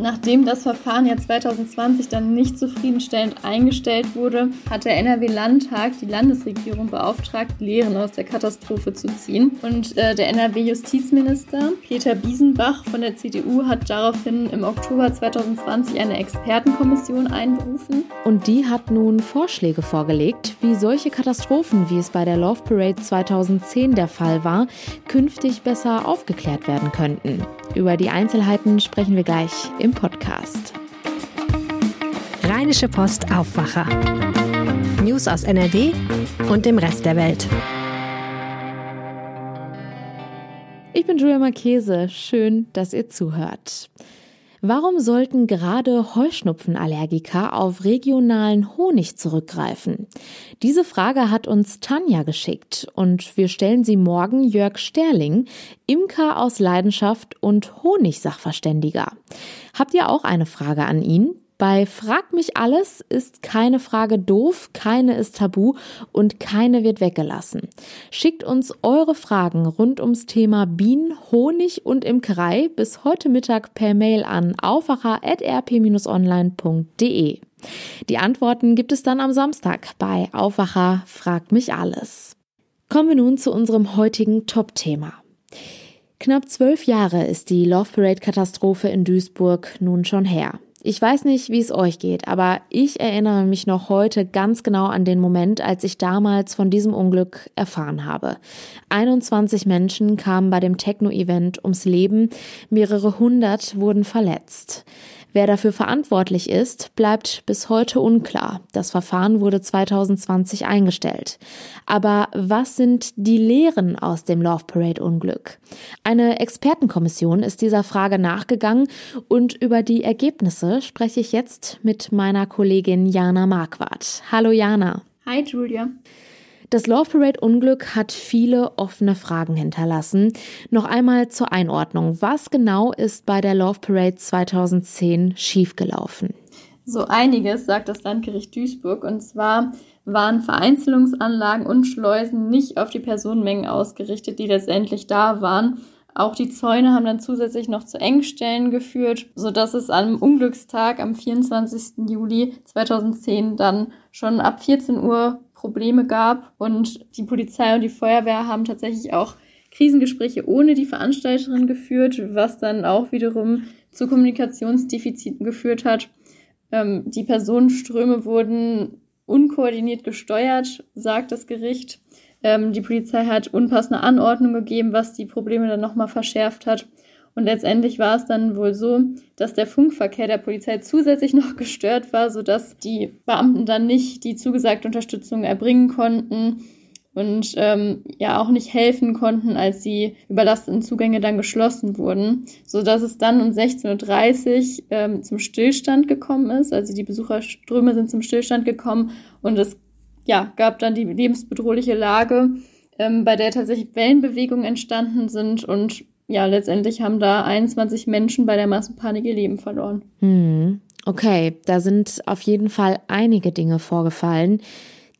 Nachdem das Verfahren ja 2020 dann nicht zufriedenstellend eingestellt wurde, hat der NRW-Landtag die Landesregierung beauftragt, Lehren aus der Katastrophe zu ziehen. Und äh, der NRW-Justizminister Peter Biesenbach von der CDU hat daraufhin im Oktober 2020 eine Expertenkommission einberufen. Und die hat nun Vorschläge vorgelegt, wie solche Katastrophen, wie es bei der Love Parade 2010 der Fall war, künftig besser aufgeklärt werden könnten. Über die Einzelheiten sprechen wir gleich im Podcast. Rheinische Post Aufwacher. News aus NRW und dem Rest der Welt. Ich bin Julia Marchese. Schön, dass ihr zuhört. Warum sollten gerade Heuschnupfenallergiker auf regionalen Honig zurückgreifen? Diese Frage hat uns Tanja geschickt und wir stellen sie morgen Jörg Sterling, Imker aus Leidenschaft und Honigsachverständiger. Habt ihr auch eine Frage an ihn? Bei Frag mich alles ist keine Frage doof, keine ist tabu und keine wird weggelassen. Schickt uns eure Fragen rund ums Thema Bienen, Honig und Imkerei bis heute Mittag per Mail an aufwacher.rp-online.de. Die Antworten gibt es dann am Samstag bei Aufwacher Frag mich alles. Kommen wir nun zu unserem heutigen Top-Thema. Knapp zwölf Jahre ist die Love Parade Katastrophe in Duisburg nun schon her. Ich weiß nicht, wie es euch geht, aber ich erinnere mich noch heute ganz genau an den Moment, als ich damals von diesem Unglück erfahren habe. 21 Menschen kamen bei dem Techno-Event ums Leben, mehrere hundert wurden verletzt. Wer dafür verantwortlich ist, bleibt bis heute unklar. Das Verfahren wurde 2020 eingestellt. Aber was sind die Lehren aus dem Love Parade Unglück? Eine Expertenkommission ist dieser Frage nachgegangen und über die Ergebnisse spreche ich jetzt mit meiner Kollegin Jana Marquardt. Hallo Jana. Hi Julia. Das Love Parade Unglück hat viele offene Fragen hinterlassen. Noch einmal zur Einordnung. Was genau ist bei der Love Parade 2010 schiefgelaufen? So einiges, sagt das Landgericht Duisburg. Und zwar waren Vereinzelungsanlagen und Schleusen nicht auf die Personenmengen ausgerichtet, die letztendlich da waren. Auch die Zäune haben dann zusätzlich noch zu Engstellen geführt, sodass es am Unglückstag am 24. Juli 2010 dann schon ab 14 Uhr Probleme gab. Und die Polizei und die Feuerwehr haben tatsächlich auch Krisengespräche ohne die Veranstalterin geführt, was dann auch wiederum zu Kommunikationsdefiziten geführt hat. Ähm, die Personenströme wurden unkoordiniert gesteuert, sagt das Gericht. Ähm, die Polizei hat unpassende Anordnungen gegeben, was die Probleme dann nochmal verschärft hat. Und letztendlich war es dann wohl so, dass der Funkverkehr der Polizei zusätzlich noch gestört war, sodass die Beamten dann nicht die zugesagte Unterstützung erbringen konnten und ähm, ja auch nicht helfen konnten, als die überlasteten Zugänge dann geschlossen wurden, sodass es dann um 16.30 Uhr ähm, zum Stillstand gekommen ist. Also die Besucherströme sind zum Stillstand gekommen und es ja, gab dann die lebensbedrohliche Lage, ähm, bei der tatsächlich Wellenbewegungen entstanden sind und ja, letztendlich haben da 21 Menschen bei der Massenpanik ihr Leben verloren. Hm. Okay, da sind auf jeden Fall einige Dinge vorgefallen.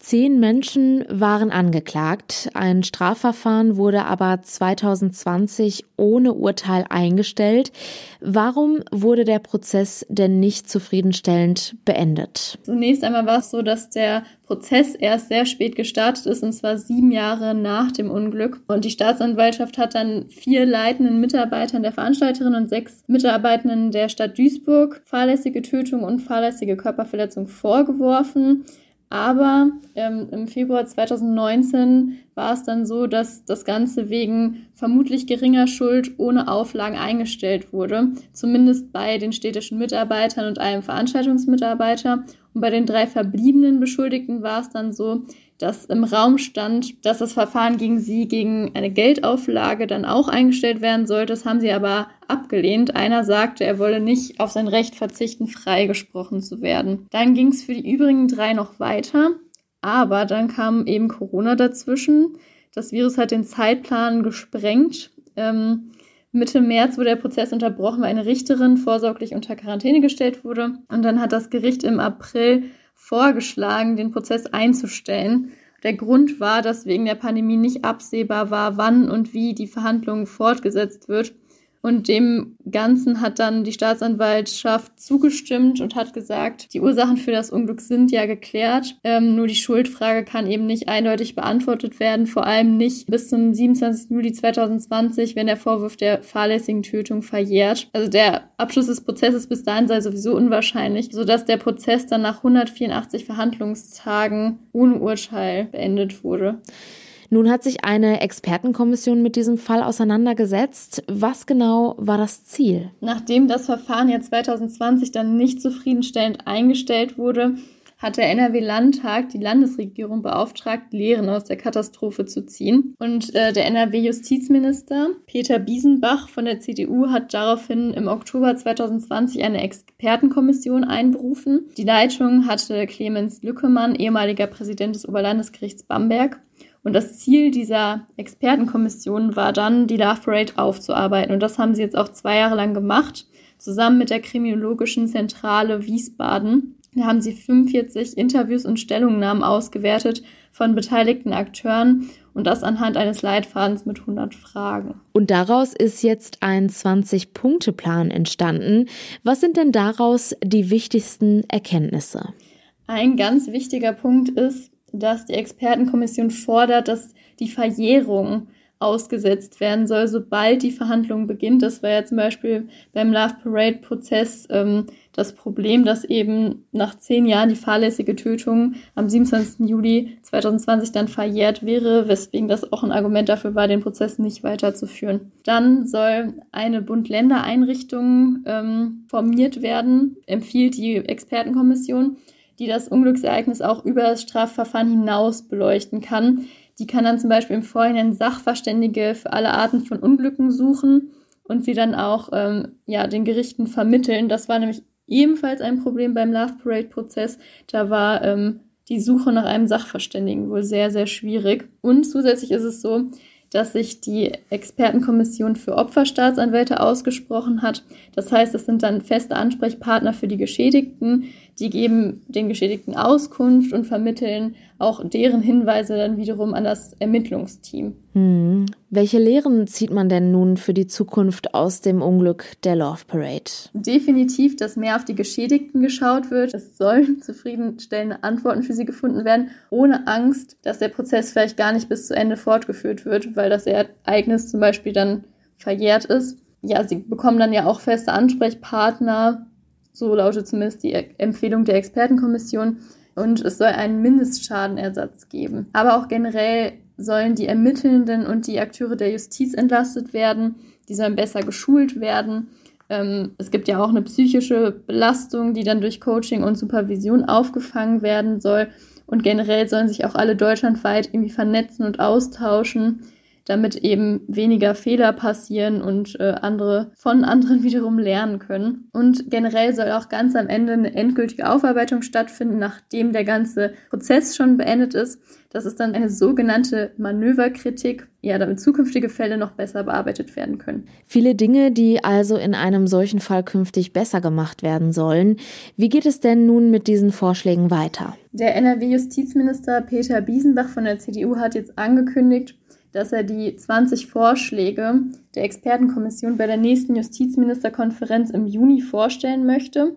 Zehn Menschen waren angeklagt. Ein Strafverfahren wurde aber 2020 ohne Urteil eingestellt. Warum wurde der Prozess denn nicht zufriedenstellend beendet? Zunächst einmal war es so, dass der Prozess erst sehr spät gestartet ist, und zwar sieben Jahre nach dem Unglück. Und die Staatsanwaltschaft hat dann vier leitenden Mitarbeitern der Veranstalterin und sechs Mitarbeitenden der Stadt Duisburg fahrlässige Tötung und fahrlässige Körperverletzung vorgeworfen. Aber ähm, im Februar 2019 war es dann so, dass das Ganze wegen vermutlich geringer Schuld ohne Auflagen eingestellt wurde. Zumindest bei den städtischen Mitarbeitern und einem Veranstaltungsmitarbeiter. Und bei den drei verbliebenen Beschuldigten war es dann so, dass im Raum stand, dass das Verfahren gegen sie gegen eine Geldauflage dann auch eingestellt werden sollte. Das haben sie aber abgelehnt. Einer sagte, er wolle nicht auf sein Recht verzichten, freigesprochen zu werden. Dann ging es für die übrigen drei noch weiter, aber dann kam eben Corona dazwischen. Das Virus hat den Zeitplan gesprengt. Ähm, Mitte März wurde der Prozess unterbrochen, weil eine Richterin vorsorglich unter Quarantäne gestellt wurde. Und dann hat das Gericht im April vorgeschlagen, den Prozess einzustellen. Der Grund war, dass wegen der Pandemie nicht absehbar war, wann und wie die Verhandlung fortgesetzt wird. Und dem Ganzen hat dann die Staatsanwaltschaft zugestimmt und hat gesagt, die Ursachen für das Unglück sind ja geklärt. Ähm, nur die Schuldfrage kann eben nicht eindeutig beantwortet werden, vor allem nicht bis zum 27. Juli 2020, wenn der Vorwurf der fahrlässigen Tötung verjährt. Also der Abschluss des Prozesses bis dahin sei sowieso unwahrscheinlich, sodass der Prozess dann nach 184 Verhandlungstagen ohne Urteil beendet wurde. Nun hat sich eine Expertenkommission mit diesem Fall auseinandergesetzt. Was genau war das Ziel? Nachdem das Verfahren ja 2020 dann nicht zufriedenstellend eingestellt wurde, hat der NRW-Landtag die Landesregierung beauftragt, Lehren aus der Katastrophe zu ziehen. Und äh, der NRW-Justizminister Peter Biesenbach von der CDU hat daraufhin im Oktober 2020 eine Expertenkommission einberufen. Die Leitung hatte Clemens Lückemann, ehemaliger Präsident des Oberlandesgerichts Bamberg. Und das Ziel dieser Expertenkommission war dann, die Love Parade aufzuarbeiten. Und das haben sie jetzt auch zwei Jahre lang gemacht, zusammen mit der Kriminologischen Zentrale Wiesbaden. Da haben sie 45 Interviews und Stellungnahmen ausgewertet von beteiligten Akteuren und das anhand eines Leitfadens mit 100 Fragen. Und daraus ist jetzt ein 20-Punkte-Plan entstanden. Was sind denn daraus die wichtigsten Erkenntnisse? Ein ganz wichtiger Punkt ist, dass die Expertenkommission fordert, dass die Verjährung ausgesetzt werden soll, sobald die Verhandlung beginnt. Das war ja zum Beispiel beim Love Parade-Prozess ähm, das Problem, dass eben nach zehn Jahren die fahrlässige Tötung am 27. Juli 2020 dann verjährt wäre, weswegen das auch ein Argument dafür war, den Prozess nicht weiterzuführen. Dann soll eine Bund-Länder-Einrichtung ähm, formiert werden, empfiehlt die Expertenkommission die das Unglücksereignis auch über das Strafverfahren hinaus beleuchten kann. Die kann dann zum Beispiel im Vorhinein Sachverständige für alle Arten von Unglücken suchen und sie dann auch ähm, ja, den Gerichten vermitteln. Das war nämlich ebenfalls ein Problem beim Love Parade-Prozess. Da war ähm, die Suche nach einem Sachverständigen wohl sehr, sehr schwierig. Und zusätzlich ist es so, dass sich die Expertenkommission für Opferstaatsanwälte ausgesprochen hat. Das heißt, es sind dann feste Ansprechpartner für die Geschädigten, die geben den Geschädigten Auskunft und vermitteln auch deren Hinweise dann wiederum an das Ermittlungsteam. Hm. Welche Lehren zieht man denn nun für die Zukunft aus dem Unglück der Love Parade? Definitiv, dass mehr auf die Geschädigten geschaut wird. Es sollen zufriedenstellende Antworten für sie gefunden werden, ohne Angst, dass der Prozess vielleicht gar nicht bis zu Ende fortgeführt wird, weil das Ereignis zum Beispiel dann verjährt ist. Ja, sie bekommen dann ja auch feste Ansprechpartner, so lautet zumindest die Empfehlung der Expertenkommission. Und es soll einen Mindestschadenersatz geben. Aber auch generell sollen die Ermittelnden und die Akteure der Justiz entlastet werden. Die sollen besser geschult werden. Ähm, es gibt ja auch eine psychische Belastung, die dann durch Coaching und Supervision aufgefangen werden soll. Und generell sollen sich auch alle deutschlandweit irgendwie vernetzen und austauschen damit eben weniger Fehler passieren und äh, andere von anderen wiederum lernen können. Und generell soll auch ganz am Ende eine endgültige Aufarbeitung stattfinden, nachdem der ganze Prozess schon beendet ist. Das ist dann eine sogenannte Manöverkritik, ja, damit zukünftige Fälle noch besser bearbeitet werden können. Viele Dinge, die also in einem solchen Fall künftig besser gemacht werden sollen. Wie geht es denn nun mit diesen Vorschlägen weiter? Der NRW-Justizminister Peter Biesenbach von der CDU hat jetzt angekündigt, dass er die 20 Vorschläge der Expertenkommission bei der nächsten Justizministerkonferenz im Juni vorstellen möchte.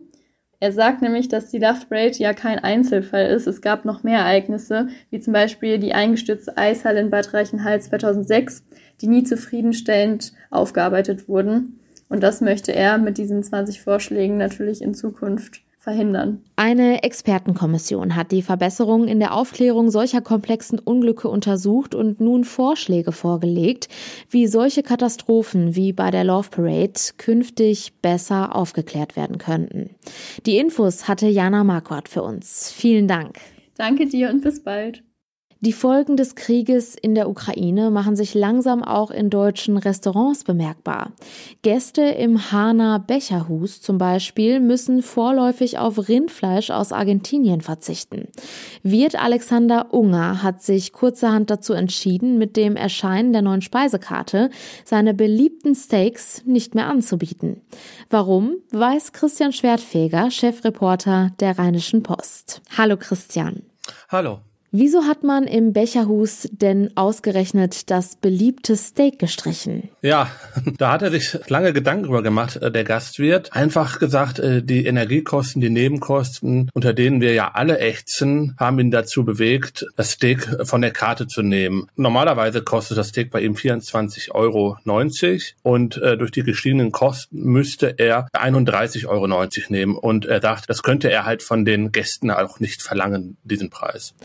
Er sagt nämlich, dass die Love ja kein Einzelfall ist. Es gab noch mehr Ereignisse, wie zum Beispiel die eingestürzte Eishalle in Bad Reichenhall 2006, die nie zufriedenstellend aufgearbeitet wurden. Und das möchte er mit diesen 20 Vorschlägen natürlich in Zukunft verhindern. Eine Expertenkommission hat die Verbesserungen in der Aufklärung solcher komplexen Unglücke untersucht und nun Vorschläge vorgelegt, wie solche Katastrophen wie bei der Love Parade künftig besser aufgeklärt werden könnten. Die Infos hatte Jana Marquardt für uns. Vielen Dank. Danke dir und bis bald. Die Folgen des Krieges in der Ukraine machen sich langsam auch in deutschen Restaurants bemerkbar. Gäste im Hana Becherhus zum Beispiel müssen vorläufig auf Rindfleisch aus Argentinien verzichten. Wirt Alexander Unger hat sich kurzerhand dazu entschieden, mit dem Erscheinen der neuen Speisekarte seine beliebten Steaks nicht mehr anzubieten. Warum, weiß Christian Schwertfeger, Chefreporter der Rheinischen Post. Hallo Christian. Hallo. Wieso hat man im Becherhus denn ausgerechnet das beliebte Steak gestrichen? Ja, da hat er sich lange Gedanken darüber gemacht, äh, der Gastwirt. Einfach gesagt, äh, die Energiekosten, die Nebenkosten, unter denen wir ja alle ächzen, haben ihn dazu bewegt, das Steak von der Karte zu nehmen. Normalerweise kostet das Steak bei ihm 24,90 Euro und äh, durch die gestiegenen Kosten müsste er 31,90 Euro nehmen. Und er sagt, das könnte er halt von den Gästen auch nicht verlangen, diesen Preis.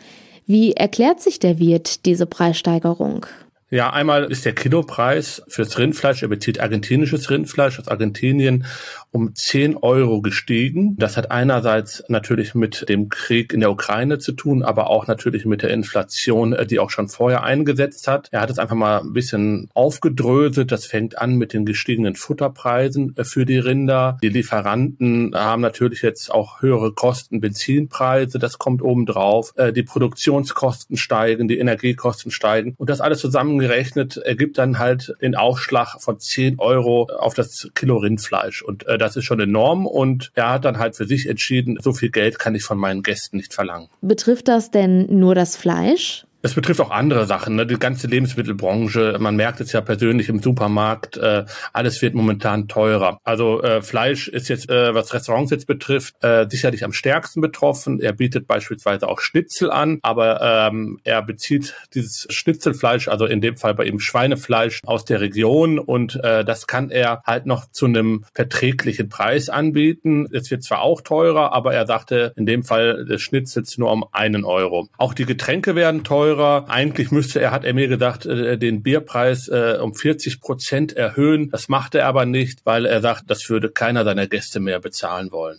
Wie erklärt sich der Wirt diese Preissteigerung? Ja, einmal ist der Kilopreis fürs Rindfleisch, er bezieht argentinisches Rindfleisch aus Argentinien, um 10 Euro gestiegen. Das hat einerseits natürlich mit dem Krieg in der Ukraine zu tun, aber auch natürlich mit der Inflation, äh, die auch schon vorher eingesetzt hat. Er hat es einfach mal ein bisschen aufgedröselt. Das fängt an mit den gestiegenen Futterpreisen äh, für die Rinder. Die Lieferanten haben natürlich jetzt auch höhere Kosten, Benzinpreise, das kommt oben drauf. Äh, die Produktionskosten steigen, die Energiekosten steigen und das alles zusammen zusammengerechnet ergibt dann halt den Aufschlag von 10 Euro auf das Kilo Rindfleisch. Und äh, das ist schon enorm. Und er hat dann halt für sich entschieden, so viel Geld kann ich von meinen Gästen nicht verlangen. Betrifft das denn nur das Fleisch? Es betrifft auch andere Sachen, ne? die ganze Lebensmittelbranche. Man merkt es ja persönlich im Supermarkt. Äh, alles wird momentan teurer. Also äh, Fleisch ist jetzt, äh, was Restaurants jetzt betrifft, äh, sicherlich am stärksten betroffen. Er bietet beispielsweise auch Schnitzel an, aber ähm, er bezieht dieses Schnitzelfleisch, also in dem Fall bei ihm Schweinefleisch aus der Region und äh, das kann er halt noch zu einem verträglichen Preis anbieten. Es wird zwar auch teurer, aber er sagte in dem Fall des Schnitzels nur um einen Euro. Auch die Getränke werden teurer teurer. Eigentlich müsste er, hat er mir gedacht, äh, den Bierpreis äh, um 40 Prozent erhöhen. Das macht er aber nicht, weil er sagt, das würde keiner seiner Gäste mehr bezahlen wollen.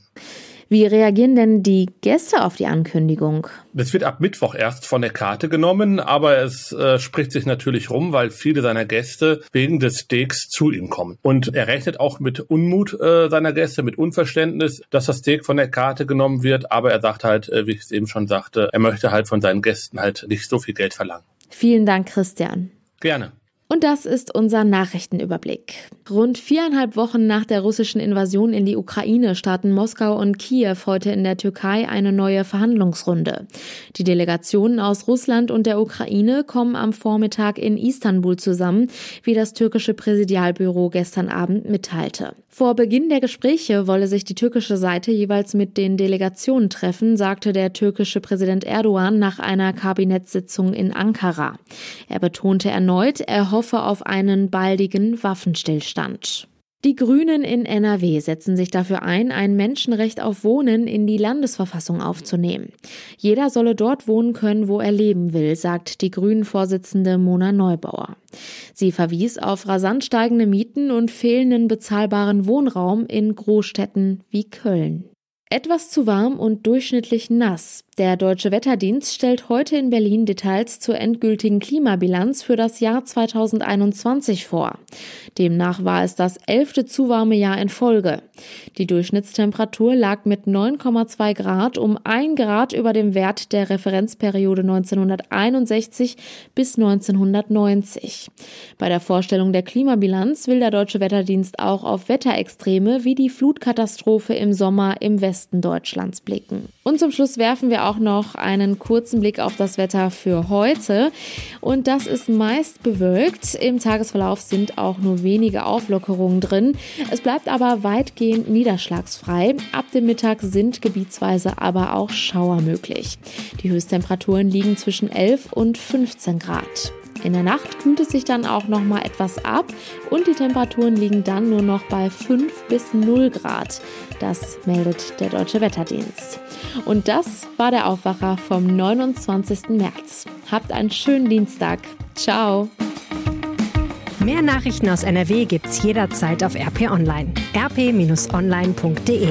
Wie reagieren denn die Gäste auf die Ankündigung? Das wird ab Mittwoch erst von der Karte genommen, aber es äh, spricht sich natürlich rum, weil viele seiner Gäste wegen des Steaks zu ihm kommen. Und er rechnet auch mit Unmut äh, seiner Gäste, mit Unverständnis, dass das Steak von der Karte genommen wird. Aber er sagt halt, äh, wie ich es eben schon sagte, er möchte halt von seinen Gästen halt nicht so viel Geld verlangen. Vielen Dank, Christian. Gerne. Und das ist unser Nachrichtenüberblick. Rund viereinhalb Wochen nach der russischen Invasion in die Ukraine starten Moskau und Kiew heute in der Türkei eine neue Verhandlungsrunde. Die Delegationen aus Russland und der Ukraine kommen am Vormittag in Istanbul zusammen, wie das türkische Präsidialbüro gestern Abend mitteilte. Vor Beginn der Gespräche wolle sich die türkische Seite jeweils mit den Delegationen treffen, sagte der türkische Präsident Erdogan nach einer Kabinettssitzung in Ankara. Er betonte erneut, er hoffe auf einen baldigen Waffenstillstand. Die Grünen in NRW setzen sich dafür ein, ein Menschenrecht auf Wohnen in die Landesverfassung aufzunehmen. Jeder solle dort wohnen können, wo er leben will, sagt die Grünen-Vorsitzende Mona Neubauer. Sie verwies auf rasant steigende Mieten und fehlenden bezahlbaren Wohnraum in Großstädten wie Köln. Etwas zu warm und durchschnittlich nass. Der Deutsche Wetterdienst stellt heute in Berlin Details zur endgültigen Klimabilanz für das Jahr 2021 vor. Demnach war es das elfte zu warme Jahr in Folge. Die Durchschnittstemperatur lag mit 9,2 Grad um ein Grad über dem Wert der Referenzperiode 1961 bis 1990. Bei der Vorstellung der Klimabilanz will der Deutsche Wetterdienst auch auf Wetterextreme wie die Flutkatastrophe im Sommer im Westen Deutschlands blicken. Und zum Schluss werfen wir auch noch einen kurzen Blick auf das Wetter für heute. Und das ist meist bewölkt. Im Tagesverlauf sind auch nur wenige Auflockerungen drin. Es bleibt aber weitgehend niederschlagsfrei. Ab dem Mittag sind gebietsweise aber auch Schauer möglich. Die Höchsttemperaturen liegen zwischen 11 und 15 Grad. In der Nacht kühlt es sich dann auch noch mal etwas ab und die Temperaturen liegen dann nur noch bei 5 bis 0 Grad. Das meldet der Deutsche Wetterdienst. Und das war der Aufwacher vom 29. März. Habt einen schönen Dienstag. Ciao. Mehr Nachrichten aus NRW gibt's jederzeit auf RP Online. rp-online.de